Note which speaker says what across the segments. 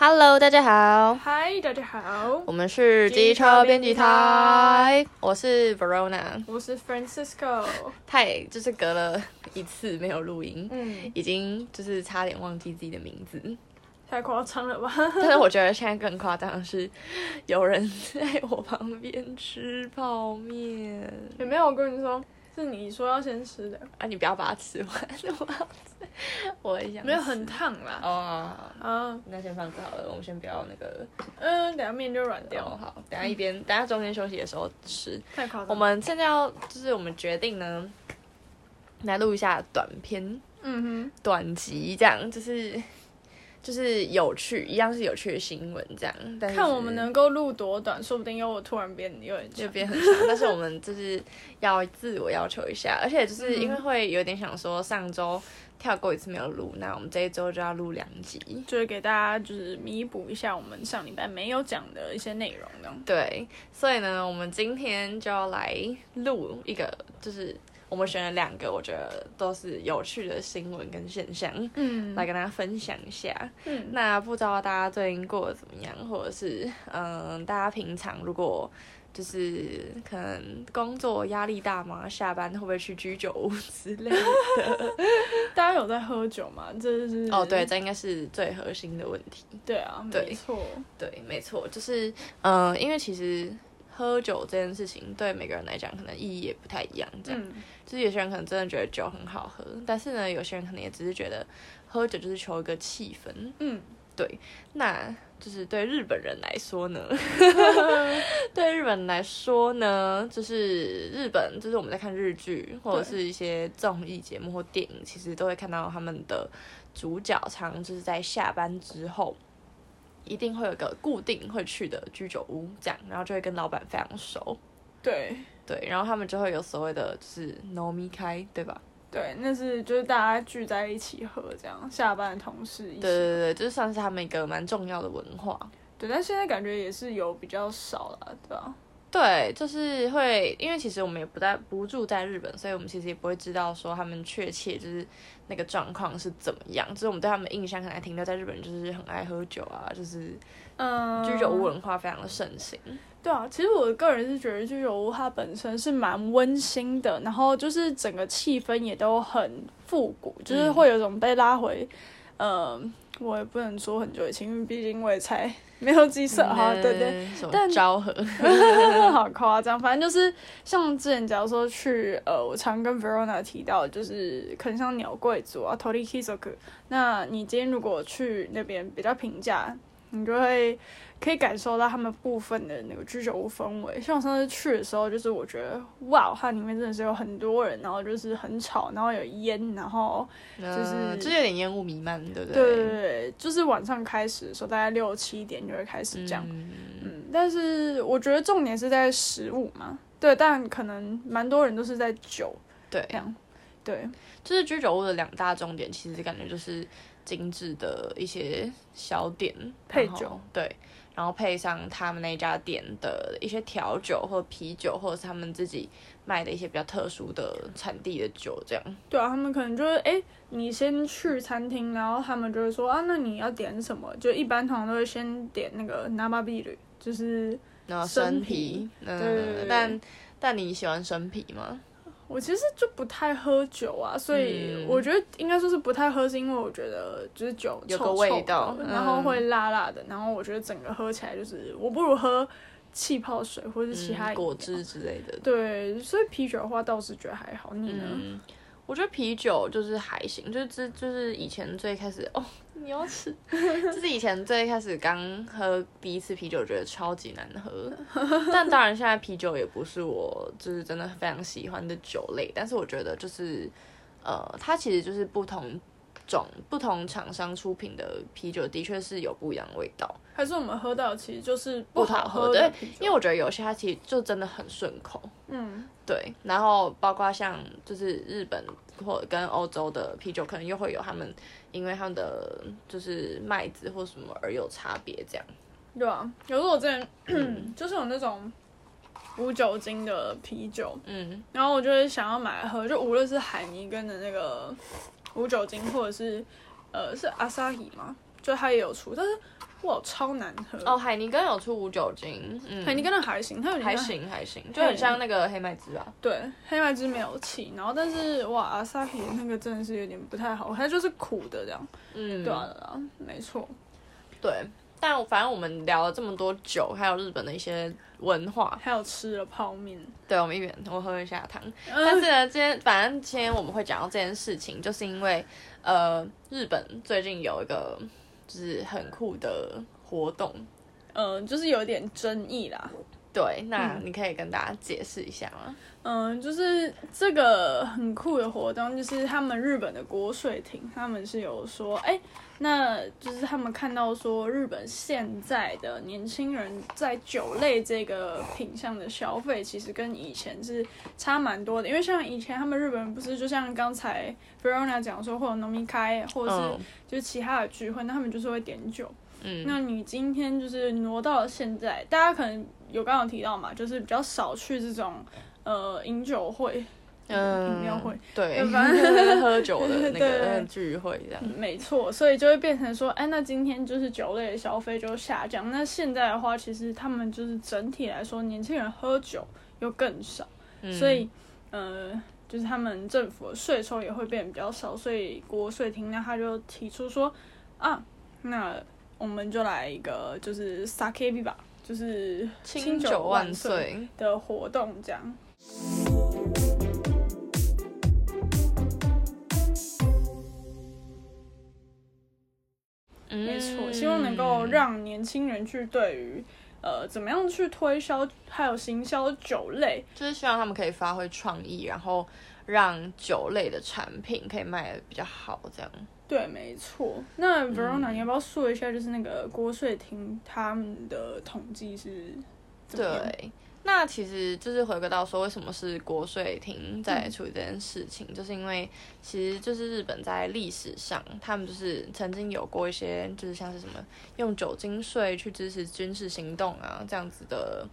Speaker 1: Hello，大家好。
Speaker 2: Hi，大家好。
Speaker 1: 我们是机车编辑台，我是 Verona，
Speaker 2: 我是 Francisco。
Speaker 1: 太就是隔了一次没有录音，
Speaker 2: 嗯，
Speaker 1: 已经就是差点忘记自己的名字，
Speaker 2: 太夸张了吧？
Speaker 1: 但是我觉得现在更夸张的是，有人在我旁边吃泡面。
Speaker 2: 有没有？我跟你说，是你说要先吃的
Speaker 1: 啊！你不要把它吃完，我要我也想。
Speaker 2: 没有很烫啦。
Speaker 1: 哦，
Speaker 2: 啊，
Speaker 1: 那先放着好了，我们先不要那个。
Speaker 2: 嗯，等下面就软掉。
Speaker 1: 好，等下一边，等下中间休息的时候吃。
Speaker 2: 太夸张。
Speaker 1: 我们现在要，就是我们决定呢，来录一下短片，
Speaker 2: 嗯哼，
Speaker 1: 短集这样，就是就是有趣，一样是有趣的新闻这样。但
Speaker 2: 看我们能够录多短，说不定又我突然变有点
Speaker 1: 就变很长。但是我们就是要自我要求一下，而且就是因为会有点想说上周。跳过一次没有录，那我们这一周就要录两集，
Speaker 2: 就是给大家就是弥补一下我们上礼拜没有讲的一些内容呢。
Speaker 1: 对，所以呢，我们今天就要来录一个，就是我们选了两个，我觉得都是有趣的新闻跟现象，嗯，来跟大家分享一下。嗯，那不知道大家最近过得怎么样，或者是嗯，大家平常如果。就是可能工作压力大吗？下班会不会去居酒屋之类的？
Speaker 2: 大家有在喝酒吗？这是
Speaker 1: 哦，对，这应该是最核心的问题。
Speaker 2: 对啊，没错，
Speaker 1: 对，没错，就是嗯、呃，因为其实喝酒这件事情对每个人来讲可能意义也不太一样。这样，嗯、就是有些人可能真的觉得酒很好喝，但是呢，有些人可能也只是觉得喝酒就是求一个气氛。嗯。对，那就是对日本人来说呢，对日本人来说呢，就是日本，就是我们在看日剧或者是一些综艺节目或电影，其实都会看到他们的主角常就是在下班之后，一定会有个固定会去的居酒屋，这样，然后就会跟老板非常熟。
Speaker 2: 对
Speaker 1: 对，然后他们就会有所谓的就是糯米开，对吧？
Speaker 2: 对，那是就是大家聚在一起喝这样，下班的同事一起。
Speaker 1: 对对对，就是算是他们一个蛮重要的文化。
Speaker 2: 对，但现在感觉也是有比较少了，对吧？
Speaker 1: 对，就是会，因为其实我们也不在不住在日本，所以我们其实也不会知道说他们确切就是那个状况是怎么样。只是我们对他们的印象可能还停留在日本就是很爱喝酒啊，就是嗯，居酒屋文化非常的盛行。
Speaker 2: 对啊，其实我个人是觉得居酒屋它本身是蛮温馨的，然后就是整个气氛也都很复古，就是会有种被拉回，嗯、呃，我也不能说很久以前，因为毕竟我也才没有几岁哈，对对。但昭和，好夸张，反正就是像之前假如说去呃，我常跟 Verona 提到，就是可能像鸟贵族啊，Torikizoku，那你今天如果去那边比较平价，你就会。可以感受到他们部分的那个居酒屋氛围，像我上次去的时候，就是我觉得哇，它里面真的是有很多人，然后就是很吵，然后有烟，然后就是、嗯、
Speaker 1: 就是有点烟雾弥漫，对不
Speaker 2: 对？对对对，就是晚上开始的时候，大概六七点就会开始这样。嗯，嗯，但是我觉得重点是在食物嘛，对，但可能蛮多人都是在酒，
Speaker 1: 对，
Speaker 2: 这样，对，
Speaker 1: 就是居酒屋的两大重点，其实感觉就是精致的一些小点
Speaker 2: 配酒，
Speaker 1: 对。然后配上他们那家店的一些调酒或啤酒，或者是他们自己卖的一些比较特殊的产地的酒，这样。
Speaker 2: 对啊，他们可能就是，哎，你先去餐厅，然后他们就会说啊，那你要点什么？就一般通常都会先点那个生ビール，就是生啤。
Speaker 1: 嗯，对对对。但但你喜欢生啤吗？
Speaker 2: 我其实就不太喝酒啊，所以我觉得应该说是不太喝，是因为我觉得就是酒
Speaker 1: 有个味道，
Speaker 2: 然后会辣辣的，然后我觉得整个喝起来就是我不如喝气泡水或者是其他、
Speaker 1: 嗯、果汁之类的。
Speaker 2: 对，所以啤酒的话倒是觉得还好。你呢？
Speaker 1: 嗯我觉得啤酒就是还行，就是这就是以前最开始哦，你要吃，就是以前最开始刚喝第一次啤酒，觉得超级难喝。但当然现在啤酒也不是我就是真的非常喜欢的酒类，但是我觉得就是呃，它其实就是不同种不同厂商出品的啤酒，的确是有不一样的味道。
Speaker 2: 还是我们喝到其实就是不好喝的
Speaker 1: 因为我觉得有些它其实就真的很顺口。嗯。对，然后包括像就是日本或跟欧洲的啤酒，可能又会有他们，因为他们的就是麦子或什么而有差别，这样。
Speaker 2: 对啊，有时候我之前 就是有那种无酒精的啤酒，嗯，然后我就会想要买来喝，就无论是海尼根的那个 无酒精，或者是呃是阿萨希嘛，就它也有出，但是哇，超难喝。
Speaker 1: 哦，海尼根有出无酒精，嗯，
Speaker 2: 海尼根的还行，它有点
Speaker 1: 还行还行，就很像那个黑麦汁啊。
Speaker 2: 对，黑麦汁没有气，然后但是哇，阿萨皮那个真的是有点不太好，它就是苦的这样。嗯，对啊，对啊，没错。
Speaker 1: 对，但反正我们聊了这么多酒，还有日本的一些文化，
Speaker 2: 还有吃了泡面。
Speaker 1: 对，我们一边我喝一下汤。但是呢，今天反正今天我们会讲到这件事情，就是因为呃，日本最近有一个就是很酷的活动，
Speaker 2: 嗯、呃，就是有点争议啦。
Speaker 1: 对，那你可以跟大家解释一下吗？
Speaker 2: 嗯，就是这个很酷的活动，就是他们日本的国税厅，他们是有说，哎、欸，那就是他们看到说，日本现在的年轻人在酒类这个品项的消费，其实跟以前是差蛮多的。因为像以前他们日本人不是，就像刚才 Verona 讲说，会有农民开，或者是就是其他的聚会，那他们就是会点酒。嗯，那你今天就是挪到了现在，大家可能有刚刚提到嘛，就是比较少去这种呃饮酒会、嗯，饮料会，
Speaker 1: 对，反正 喝酒的那个聚会这样。
Speaker 2: 没错，所以就会变成说，哎，那今天就是酒类的消费就下降。那现在的话，其实他们就是整体来说，年轻人喝酒又更少，嗯、所以呃，就是他们政府的税收也会变得比较少。所以国税厅呢，他就提出说，啊，那。我们就来一个，就是 Sake Viva，就是清酒万岁的活动，这样。嗯，没错，希望能够让年轻人去对于呃怎么样去推销还有行销酒类，
Speaker 1: 就是希望他们可以发挥创意，然后让酒类的产品可以卖的比较好，这样。
Speaker 2: 对，没错。那 Verona，、嗯、你要不要说一下，就是那个国税厅他们的统计是？
Speaker 1: 对，那其实就是回归到说，为什么是国税厅在处理这件事情，嗯、就是因为其实就是日本在历史上，他们就是曾经有过一些，就是像是什么用酒精税去支持军事行动啊这样子的。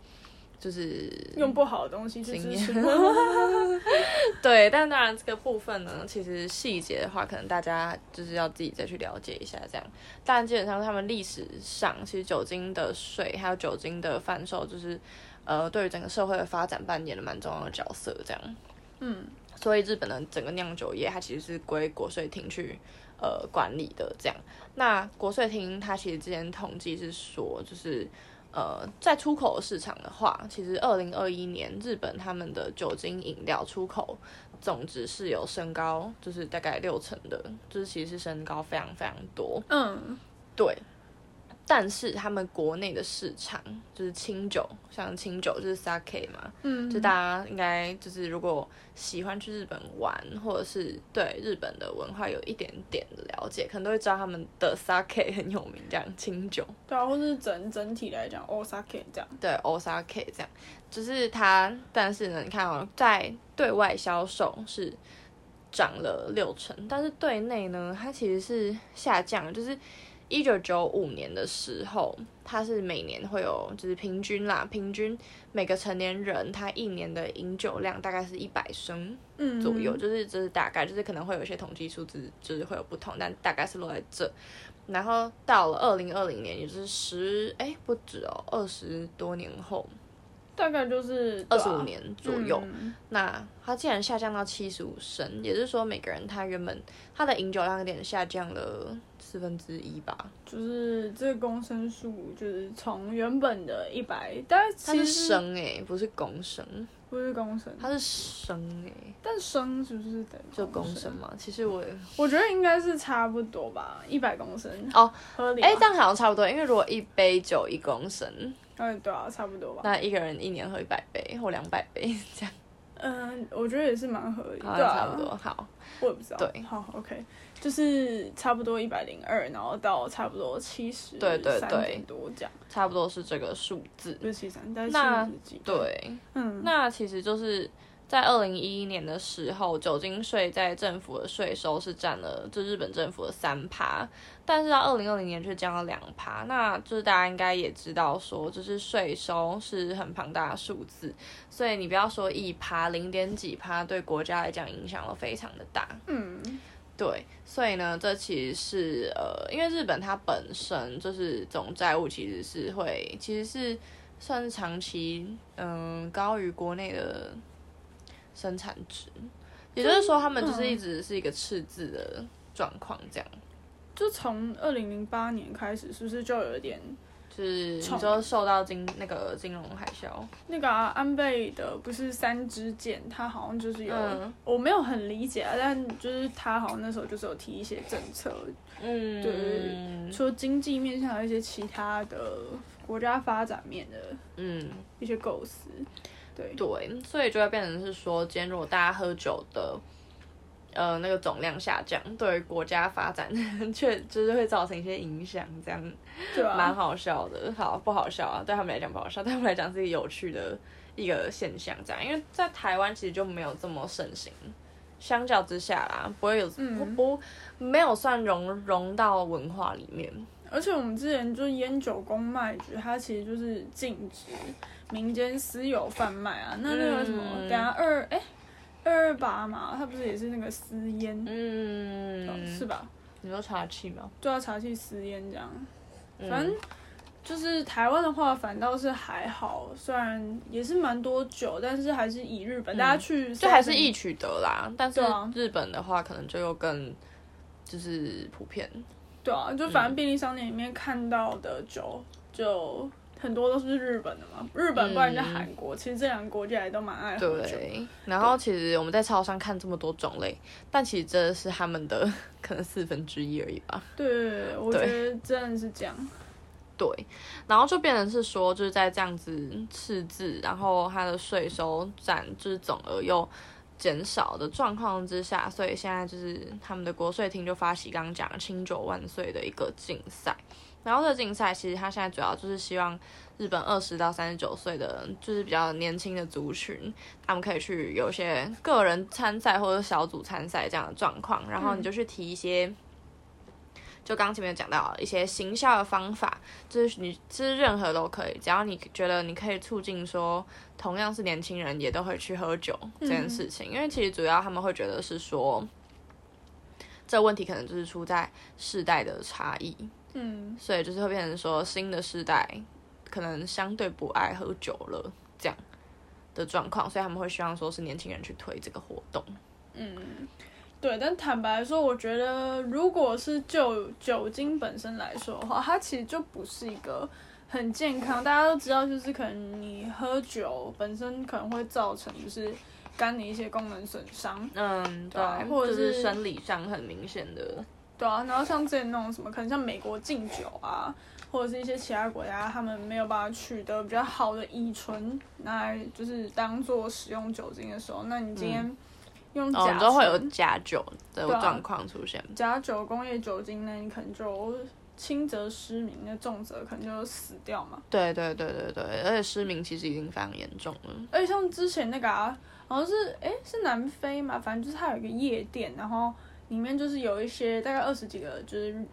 Speaker 1: 就是
Speaker 2: 用不好的东西去支持，
Speaker 1: 对，但当然这个部分呢，其实细节的话，可能大家就是要自己再去了解一下这样。但基本上，他们历史上其实酒精的税还有酒精的贩售，就是呃，对于整个社会的发展扮演了蛮重要的角色这样。嗯，所以日本的整个酿酒业，它其实是归国税厅去呃管理的这样。那国税厅它其实之前统计是说，就是。呃，在出口的市场的话，其实二零二一年日本他们的酒精饮料出口总值是有升高，就是大概六成的，就是其实是升高非常非常多。嗯，对。但是他们国内的市场就是清酒，像清酒就是 sake 嘛，嗯，就大家应该就是如果喜欢去日本玩，或者是对日本的文化有一点点的了解，可能都会知道他们的 sake 很有名，这样清酒。
Speaker 2: 对啊，或是整整体来讲，osake 这样。
Speaker 1: 对，osake 这样，就是它，但是呢，你看哦，在对外销售是涨了六成，但是对内呢，它其实是下降，就是。一九九五年的时候，它是每年会有，就是平均啦，平均每个成年人他一年的饮酒量大概是一百升左右，嗯、就是就是大概就是可能会有一些统计数字，就是会有不同，但大概是落在这。然后到了二零二零年，也就是十哎不止哦，二十多年后。
Speaker 2: 大概就是
Speaker 1: 二十五年左右，嗯、那它竟然下降到七十五升，也就是说每个人他原本他的饮酒量有点下降了四分之一吧，
Speaker 2: 就是这个公升数就是从原本的一百，但是
Speaker 1: 它是升诶、欸，不是公升，
Speaker 2: 不是公升，
Speaker 1: 它是升诶、欸，
Speaker 2: 但升是不是等于
Speaker 1: 就公升嘛？其实我
Speaker 2: 我觉得应该是差不多吧，一百公升
Speaker 1: 哦，合理，哎，这样好像差不多，因为如果一杯酒一公升。
Speaker 2: 嗯，对啊，差不多吧。
Speaker 1: 那一个人一年喝一百杯或两百杯 这样，
Speaker 2: 嗯，我觉得也是蛮合理的。
Speaker 1: 差不多。好，
Speaker 2: 我也不知道。对，好，OK，就是差不多一百零二，然后到差不多七十，
Speaker 1: 对对对，
Speaker 2: 多这样，
Speaker 1: 差不多是这个数字。
Speaker 2: 六七三，但是
Speaker 1: 那对，嗯，那其实就是。在二零一一年的时候，酒精税在政府的税收是占了就日本政府的三趴，但是到二零二零年却降了两趴。那就是大家应该也知道说，就是税收是很庞大的数字，所以你不要说一趴零点几趴，对国家来讲影响都非常的大。嗯，对，所以呢，这其实是呃，因为日本它本身就是总债务其实是会，其实是算是长期嗯、呃、高于国内的生产值，也就是说他们就是一直是一个赤字的状况，这样。
Speaker 2: 就从二零零八年开始，是不是就有一点？
Speaker 1: 是，你说受到金那个金融海啸，
Speaker 2: 那个、啊、安倍的不是三支箭，他好像就是有，嗯、我没有很理解啊，但就是他好像那时候就是有提一些政策，嗯，对，说经济面向的一些其他的国家发展面的，嗯，一些构思，对
Speaker 1: 对，所以就会变成是说，今天如果大家喝酒的。呃，那个总量下降，对国家发展 却就是会造成一些影响，这样，对啊，蛮好笑的。好，不好笑啊？对他们来讲不好笑，对他们来讲是一个有趣的一个现象，这样。因为在台湾其实就没有这么盛行，相较之下啦，不会有，嗯、不不没有算融融到文化里面。
Speaker 2: 而且我们之前就是烟酒公卖局，它其实就是禁止民间私有贩卖啊。那那个什么，嗯、等下二哎。欸二二八嘛，它不是也是那个私烟，嗯，是吧？
Speaker 1: 你说茶气吗？
Speaker 2: 对啊，茶气私烟这样，反正就是台湾的话，反倒是还好，虽然也是蛮多酒，但是还是以日本、嗯、大家去，
Speaker 1: 就还是易取得啦。但是日本的话，可能就又更就是普遍。
Speaker 2: 对啊，就反正便利商店里面看到的酒就。很多都是日本的嘛，日本不然就韩国，嗯、其实这两个国家也都蛮爱喝酒。
Speaker 1: 对，然后其实我们在超商看这么多种类，但其实这是他们的 可能四分之一而已吧。
Speaker 2: 对，我觉得真的是这样。
Speaker 1: 对，然后就变成是说，就是在这样子赤字，然后它的税收占就是总额又减少的状况之下，所以现在就是他们的国税厅就发起刚刚讲的清酒万岁的一个竞赛。然后这个竞赛其实它现在主要就是希望日本二十到三十九岁的，就是比较年轻的族群，他们可以去有些个人参赛或者小组参赛这样的状况，然后你就去提一些，就刚前面讲到一些行销的方法，就是你就是任何都可以，只要你觉得你可以促进说同样是年轻人也都会去喝酒这件事情，嗯、因为其实主要他们会觉得是说，这问题可能就是出在世代的差异。嗯，所以就是会变成说，新的世代可能相对不爱喝酒了，这样的状况，所以他们会希望说是年轻人去推这个活动。
Speaker 2: 嗯，对，但坦白说，我觉得如果是就酒精本身来说的话，它其实就不是一个很健康。大家都知道，就是可能你喝酒本身可能会造成就是肝的一些功能损伤。嗯，对，或者是，
Speaker 1: 是生理上很明显的。
Speaker 2: 对啊，然后像之前那种什么，可能像美国禁酒啊，或者是一些其他国家，他们没有办法取得比较好的乙醇，来就是当做使用酒精的时候，那你今天用假、都
Speaker 1: 会有假酒的状况出现。
Speaker 2: 假酒、工业酒精呢，你可能就轻则失明，那重则可能就死掉嘛。
Speaker 1: 对对对对对，而且失明其实已经非常严重了。
Speaker 2: 而且像之前那个啊，好像是哎是南非嘛，反正就是它有一个夜店，然后。里面就是有一些大概二十几个，就是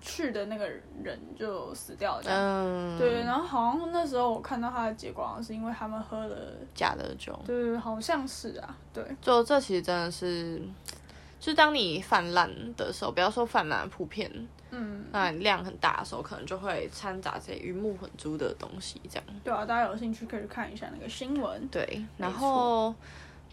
Speaker 2: 去的那个人就死掉了，嗯，对，然后好像那时候我看到他的结果，好像是因为他们喝了
Speaker 1: 假的酒，
Speaker 2: 对，好像是啊，对，
Speaker 1: 就这其实真的是，就当你泛滥的时候，不要说泛滥，普遍，嗯，那量很大的时候，可能就会掺杂这些鱼目混珠的东西，这样，
Speaker 2: 对啊，大家有兴趣可以去看一下那个新闻，对，
Speaker 1: 然后。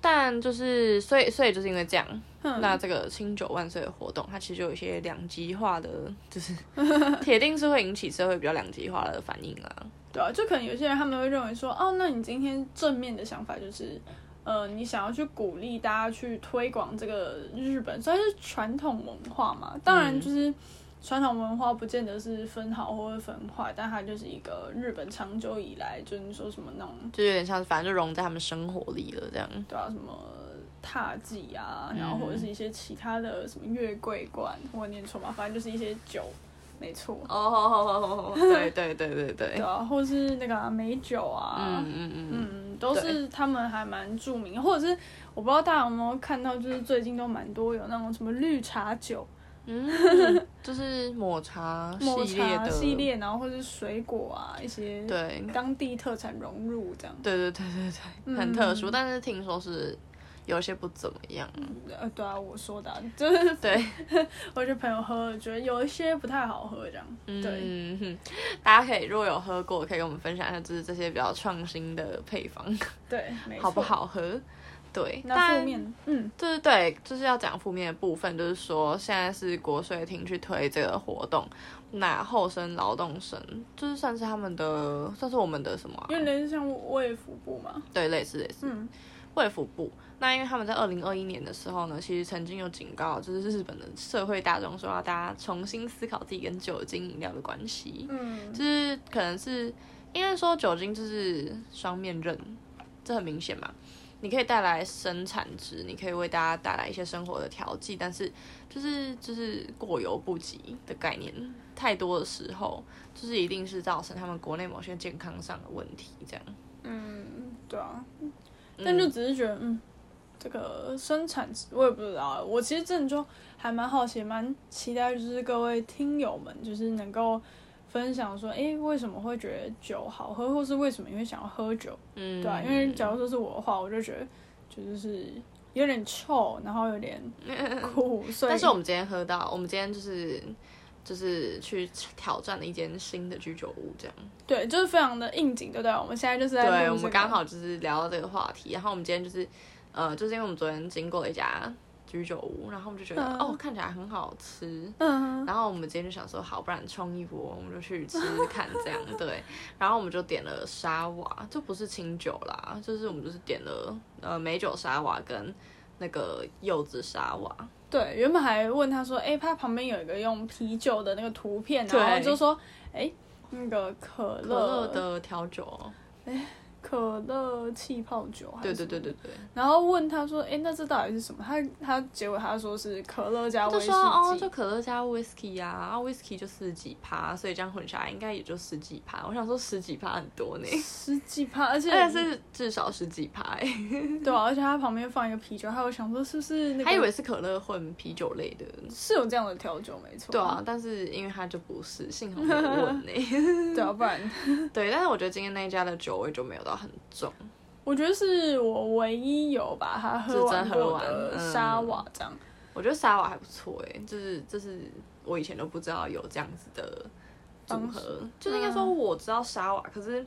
Speaker 1: 但就是，所以，所以就是因为这样，嗯、那这个清酒万岁的活动，它其实就有一些两极化的，就是 铁定是会引起社会比较两极化的反应啊。
Speaker 2: 对啊，就可能有些人他们会认为说，哦，那你今天正面的想法就是，呃，你想要去鼓励大家去推广这个日本算是传统文化嘛，当然就是。嗯传统文化不见得是分好或者分坏，但它就是一个日本长久以来，就是你说什么那种，
Speaker 1: 就有点像，反正就融在他们生活里了，这样。
Speaker 2: 对啊，什么踏祭啊，然后或者是一些其他的什么月桂冠，我念错吗？反正就是一些酒，没错。
Speaker 1: 哦，好好好好好，对 对对对对。
Speaker 2: 对啊，或者是那个美酒啊，嗯嗯嗯嗯，都是他们还蛮著名，或者是我不知道大家有没有看到，就是最近都蛮多有那种什么绿茶酒。
Speaker 1: 嗯，就是抹茶系列的
Speaker 2: 系列，然后或者是水果啊，一些对当地特产融入这样。
Speaker 1: 对对对对对，很特殊，嗯、但是听说是有些不怎么样。
Speaker 2: 呃，对啊，我说的、啊、就是
Speaker 1: 对，
Speaker 2: 我觉得朋友喝了觉得有一些不太好喝，这样。对，
Speaker 1: 嗯哼，大家可以如果有喝过，可以跟我们分享一下，就是这些比较创新的配方，
Speaker 2: 对，
Speaker 1: 好不好喝？对，
Speaker 2: 那负面，嗯，
Speaker 1: 对对对，就是要讲负面的部分，就是说现在是国税厅去推这个活动，那厚生劳动生就是算是他们的，算是我们的什么、啊？
Speaker 2: 因为类似像卫福部嘛，
Speaker 1: 对，类似类似，嗯，卫福部。那因为他们在二零二一年的时候呢，其实曾经有警告，就是日本的社会大众说要大家重新思考自己跟酒精饮料的关系，嗯，就是可能是因为说酒精就是双面刃，这很明显嘛。你可以带来生产值，你可以为大家带来一些生活的调剂，但是就是就是过犹不及的概念太多的时候，就是一定是造成他们国内某些健康上的问题，这样。
Speaker 2: 嗯，对啊，但就只是觉得，嗯，嗯，这个生产值我也不知道，我其实真的就还蛮好奇，蛮期待，就是各位听友们就是能够。分享说，哎、欸，为什么会觉得酒好喝，或是为什么你会想要喝酒？嗯，对啊，因为假如说是我的话，我就觉得就是有点臭，然后有点苦。所以，
Speaker 1: 但是我们今天喝到，我们今天就是就是去挑战了一间新的居酒屋，这样。
Speaker 2: 对，就是非常的应景，对不对？我们现在就是在、这个，对，
Speaker 1: 我们刚好就是聊到这个话题，然后我们今天就是，呃，就是因为我们昨天经过了一家。居酒屋，然后我们就觉得、嗯、哦，看起来很好吃。嗯，然后我们今天就想说，好，不然冲一波，我们就去吃吃看这样。对，然后我们就点了沙瓦，就不是清酒啦，就是我们就是点了呃美酒沙瓦跟那个柚子沙瓦。
Speaker 2: 对，原本还问他说，哎，他旁边有一个用啤酒的那个图片，然后就说，哎，那个可乐
Speaker 1: 可乐的调酒，
Speaker 2: 哎。可乐气泡酒，
Speaker 1: 对对对对对。
Speaker 2: 然后问他说：“哎，那这到底是什么？”他他结果他说是可乐加威士忌。
Speaker 1: 就说哦，就可乐加威士忌呀，然后威士忌就四十几趴，所以这样混下来应该也就十几趴。我想说十几趴很多呢，
Speaker 2: 十几趴，而且
Speaker 1: 而且是至少十几趴哎。
Speaker 2: 对啊，而且他旁边放一个啤酒，还有想说是不是那个？
Speaker 1: 他以为是可乐混啤酒类的，
Speaker 2: 是有这样的调酒没错。
Speaker 1: 对啊，但是因为他就不是，幸好没有问呢。
Speaker 2: 对啊，不然
Speaker 1: 对，但是我觉得今天那一家的酒味就没有到很重。
Speaker 2: 我觉得是我唯一有把它喝完过的沙瓦这样，
Speaker 1: 我觉得沙瓦还不错哎，就是就是我以前都不知道有这样子的组合，就是应该说我知道沙瓦，可是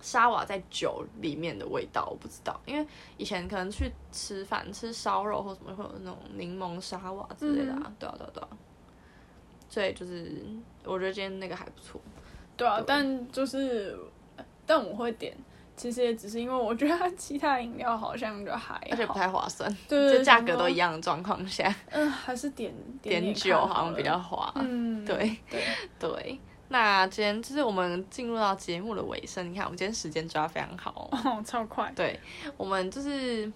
Speaker 1: 沙瓦在酒里面的味道我不知道，因为以前可能去吃饭吃烧肉或什么会有那种柠檬沙瓦之类的啊，对啊对啊对啊，所以就是我觉得今天那个还不错，
Speaker 2: 对啊，但就是但我会点。其实也只是因为我觉得它其他饮料好像就还好，
Speaker 1: 而且不太划算，
Speaker 2: 对，
Speaker 1: 就价格都一样的状况下，
Speaker 2: 嗯，还是点点，
Speaker 1: 点酒好像比较划，
Speaker 2: 嗯，
Speaker 1: 对对对。那今天就是我们进入到节目的尾声，你看我们今天时间抓非常好，
Speaker 2: 哦，超快，
Speaker 1: 对，我们就是。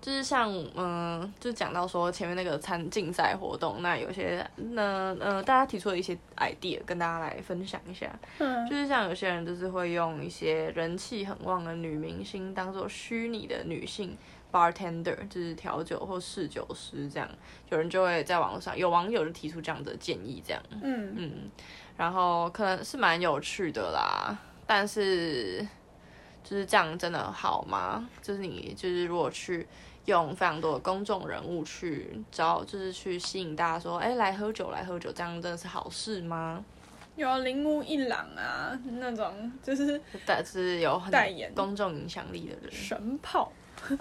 Speaker 1: 就是像嗯，就讲到说前面那个参竞赛活动，那有些那呃，大家提出了一些 idea，跟大家来分享一下。嗯，就是像有些人就是会用一些人气很旺的女明星当做虚拟的女性 bartender，就是调酒或侍酒师这样。有人就会在网络上有网友就提出这样的建议，这样。嗯嗯，然后可能是蛮有趣的啦，但是就是这样真的好吗？就是你就是如果去。用非常多的公众人物去招，就是去吸引大家说，哎，来喝酒，来喝酒，这样真的是好事吗？
Speaker 2: 有铃木一朗啊，那种就是，
Speaker 1: 但是有很代言公众影响力的人，
Speaker 2: 神炮。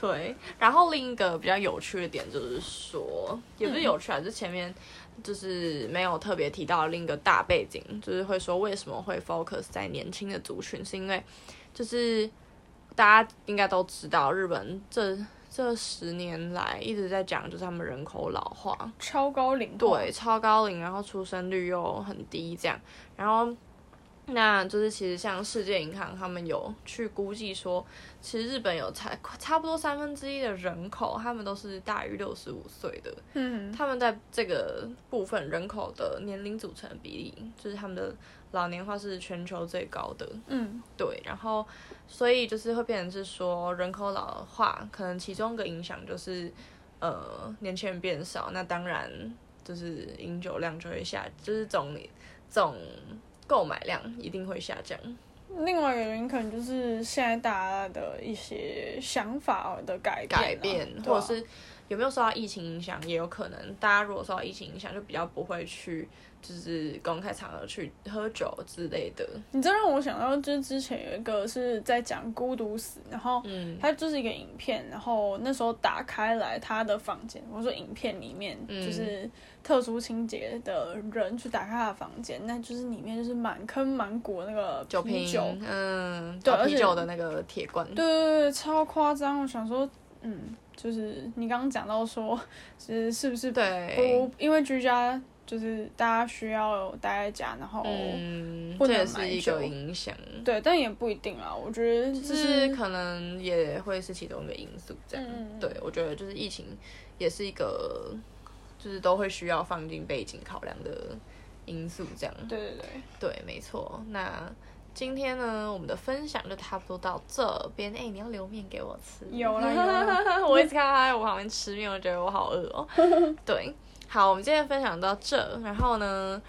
Speaker 1: 对，然后另一个比较有趣的点就是说，也不是有趣啊，就前面就是没有特别提到另一个大背景，就是会说为什么会 focus 在年轻的族群，是因为就是。大家应该都知道，日本这这十年来一直在讲，就是他们人口老化，
Speaker 2: 超高龄，
Speaker 1: 对，超高龄，然后出生率又很低，这样，然后。那就是其实像世界银行他们有去估计说，其实日本有差差不多三分之一的人口，他们都是大于六十五岁的。嗯，他们在这个部分人口的年龄组成的比例，就是他们的老年化是全球最高的。嗯，对。然后，所以就是会变成是说人口老化，可能其中一个影响就是，呃，年轻人变少，那当然就是饮酒量就会下，就是总总。购买量一定会下降，
Speaker 2: 另外一个原因可能就是现在大家的一些想法的改变，
Speaker 1: 改变，
Speaker 2: 啊、
Speaker 1: 或者是有没有受到疫情影响，也有可能。大家如果受到疫情影响，就比较不会去。就是公开场合去喝酒之类的，
Speaker 2: 你这让我想到，就是之前有一个是在讲孤独死，然后，嗯，他就是一个影片，然后那时候打开来他的房间，我说影片里面就是特殊清洁的人去打开他的房间，那就是里面就是满坑满谷那个
Speaker 1: 酒瓶，
Speaker 2: 嗯，
Speaker 1: 对，啤酒的那个铁罐，
Speaker 2: 对对对，超夸张。我想说，嗯，就是你刚刚讲到说，其实是不是
Speaker 1: 对，
Speaker 2: 不因为居家。就是大家需要待在家，然后不能买酒，
Speaker 1: 这也是一个影响。
Speaker 2: 对，但也不一定啊。我觉得
Speaker 1: 就是可能也会是其中一个因素。这样，嗯、对我觉得就是疫情也是一个，就是都会需要放进背景考量的因素。这样，
Speaker 2: 对对对，
Speaker 1: 对，没错。那今天呢，我们的分享就差不多到这边。哎、欸，你要留面给我吃？
Speaker 2: 有了，有了。
Speaker 1: 我一直看到他在我旁边吃面，我觉得我好饿哦。对。好，我们今天分享到这，然后呢，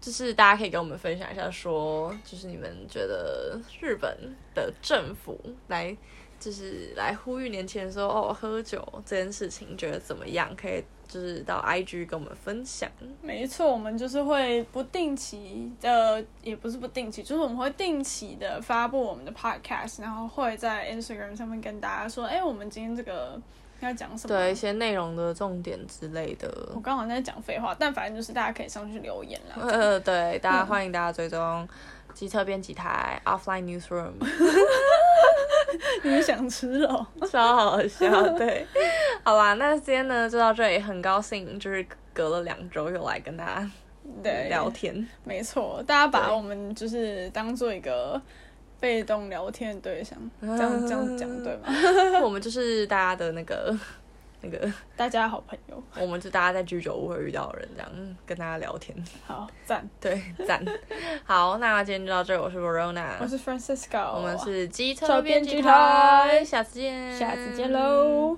Speaker 1: 就是大家可以跟我们分享一下说，就是你们觉得日本的政府来，就是来呼吁年轻人说哦，喝酒这件事情觉得怎么样？可以就是到 IG 跟我们分享。
Speaker 2: 没错，我们就是会不定期的，也不是不定期，就是我们会定期的发布我们的 Podcast，然后会在 Instagram 上面跟大家说，哎，我们今天这个。要讲什么？
Speaker 1: 对一些内容的重点之类的。
Speaker 2: 我刚好在讲废话，但反正就是大家可以上去留言啦。
Speaker 1: 呃，对，大家欢迎大家追踪 机车编辑台 Offline Newsroom。
Speaker 2: 你们想吃哦？
Speaker 1: 超好笑，对。好啦，那今天呢就到这里，很高兴就是隔了两周又来跟大家对聊天。
Speaker 2: 没错，大家把我们就是当做一个。被动聊天的对象，这样这样讲对吗？
Speaker 1: 我们就是大家的那个 那个
Speaker 2: 大家好朋友，
Speaker 1: 我们就大家在居酒屋会遇到的人，这样跟大家聊天。
Speaker 2: 好赞，
Speaker 1: 对赞。好，那今天就到这，我是 Verona，
Speaker 2: 我是 Francisco，
Speaker 1: 我们是机车编辑台，下次见，
Speaker 2: 下次见喽。